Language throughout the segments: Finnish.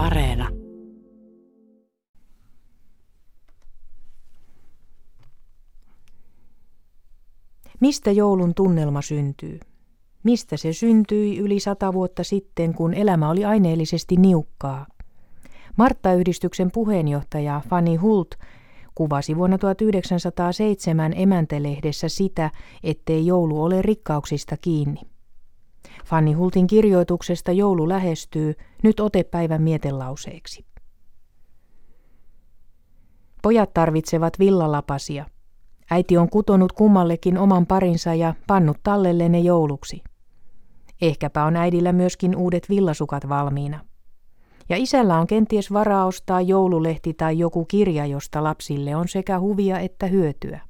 Areena. Mistä joulun tunnelma syntyy? Mistä se syntyi yli sata vuotta sitten, kun elämä oli aineellisesti niukkaa? Martta-yhdistyksen puheenjohtaja Fanny Hult kuvasi vuonna 1907 emäntelehdessä sitä, ettei joulu ole rikkauksista kiinni. Fanny Hultin kirjoituksesta joulu lähestyy nyt otepäivän mietelauseeksi. Pojat tarvitsevat villalapasia. Äiti on kutonut kummallekin oman parinsa ja pannut tallelle ne jouluksi. Ehkäpä on äidillä myöskin uudet villasukat valmiina. Ja isällä on kenties varaa ostaa joululehti tai joku kirja, josta lapsille on sekä huvia että hyötyä.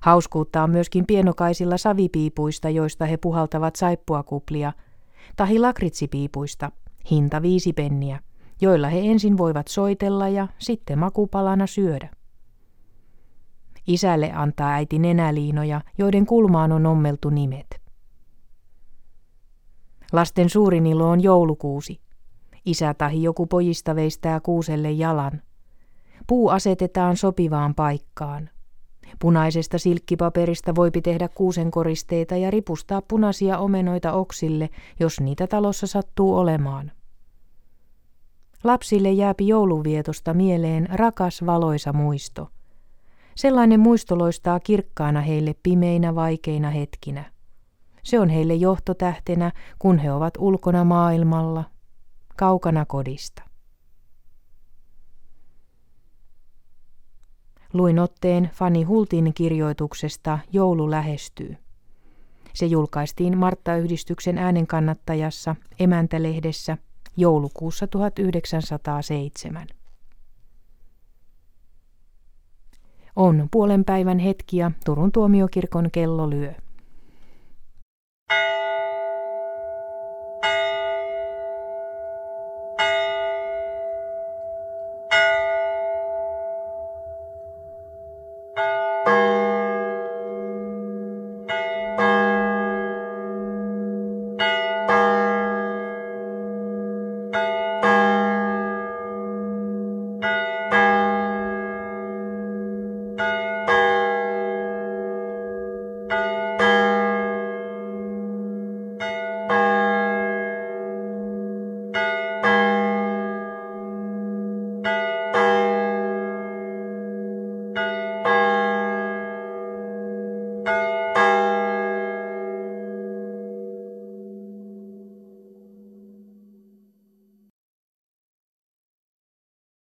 Hauskuutta on myöskin pienokaisilla savipiipuista, joista he puhaltavat saippuakuplia, tahi lakritsipiipuista, hinta viisi penniä, joilla he ensin voivat soitella ja sitten makupalana syödä. Isälle antaa äiti nenäliinoja, joiden kulmaan on ommeltu nimet. Lasten suurin ilo on joulukuusi. Isä tahi joku pojista veistää kuuselle jalan. Puu asetetaan sopivaan paikkaan. Punaisesta silkkipaperista voipi tehdä kuusenkoristeita ja ripustaa punaisia omenoita oksille, jos niitä talossa sattuu olemaan. Lapsille jääpi jouluvietosta mieleen rakas valoisa muisto. Sellainen muisto loistaa kirkkaana heille pimeinä vaikeina hetkinä. Se on heille johtotähtenä, kun he ovat ulkona maailmalla, kaukana kodista. Luin otteen Fanny Hultin kirjoituksesta Joulu lähestyy. Se julkaistiin Martta-yhdistyksen äänenkannattajassa emäntälehdessä joulukuussa 1907. On puolen päivän hetki ja Turun tuomiokirkon kello lyö.